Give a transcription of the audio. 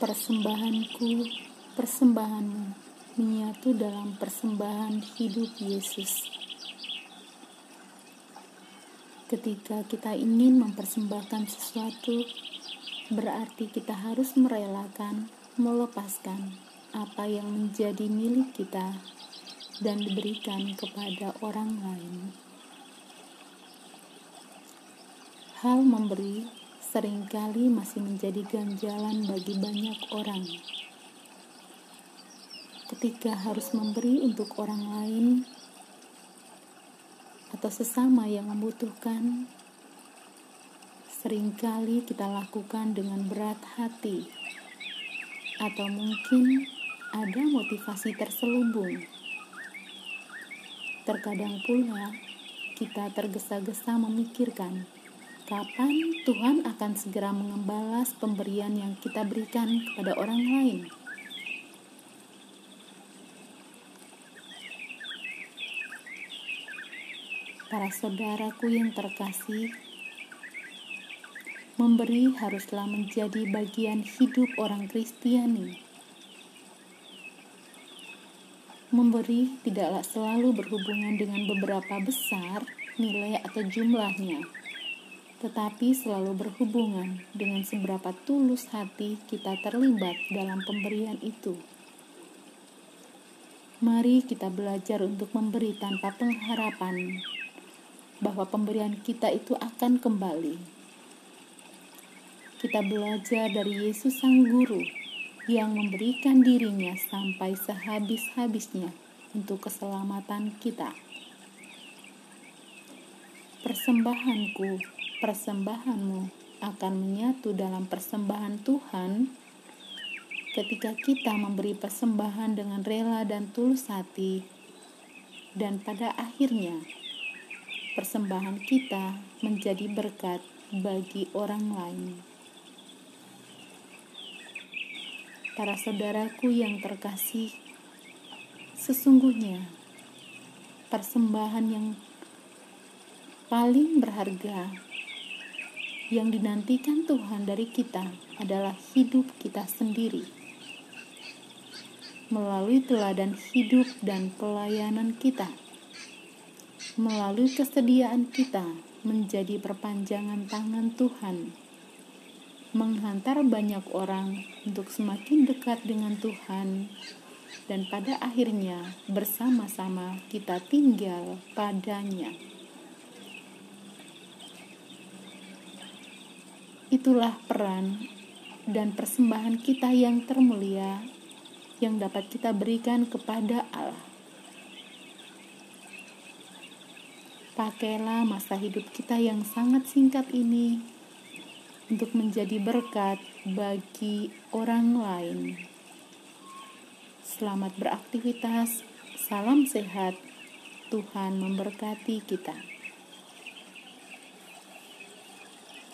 Persembahanku, persembahanmu menyatu dalam persembahan hidup Yesus. Ketika kita ingin mempersembahkan sesuatu, berarti kita harus merelakan, melepaskan apa yang menjadi milik kita dan diberikan kepada orang lain. Hal memberi sering kali masih menjadi ganjalan bagi banyak orang. Ketika harus memberi untuk orang lain atau sesama yang membutuhkan, sering kali kita lakukan dengan berat hati, atau mungkin ada motivasi terselubung. Terkadang pula kita tergesa-gesa memikirkan Kapan Tuhan akan segera membalas pemberian yang kita berikan kepada orang lain? Para saudaraku yang terkasih, memberi haruslah menjadi bagian hidup orang Kristiani. Memberi tidaklah selalu berhubungan dengan beberapa besar nilai atau jumlahnya tetapi selalu berhubungan dengan seberapa tulus hati kita terlibat dalam pemberian itu. Mari kita belajar untuk memberi tanpa pengharapan bahwa pemberian kita itu akan kembali. Kita belajar dari Yesus Sang Guru yang memberikan dirinya sampai sehabis-habisnya untuk keselamatan kita. Persembahanku persembahanmu akan menyatu dalam persembahan Tuhan ketika kita memberi persembahan dengan rela dan tulus hati dan pada akhirnya persembahan kita menjadi berkat bagi orang lain. Para saudaraku yang terkasih, sesungguhnya persembahan yang paling berharga yang dinantikan Tuhan dari kita adalah hidup kita sendiri. Melalui teladan hidup dan pelayanan kita, melalui kesediaan kita menjadi perpanjangan tangan Tuhan, menghantar banyak orang untuk semakin dekat dengan Tuhan, dan pada akhirnya bersama-sama kita tinggal padanya. Itulah peran dan persembahan kita yang termulia yang dapat kita berikan kepada Allah. Pakailah masa hidup kita yang sangat singkat ini untuk menjadi berkat bagi orang lain. Selamat beraktivitas, salam sehat, Tuhan memberkati kita.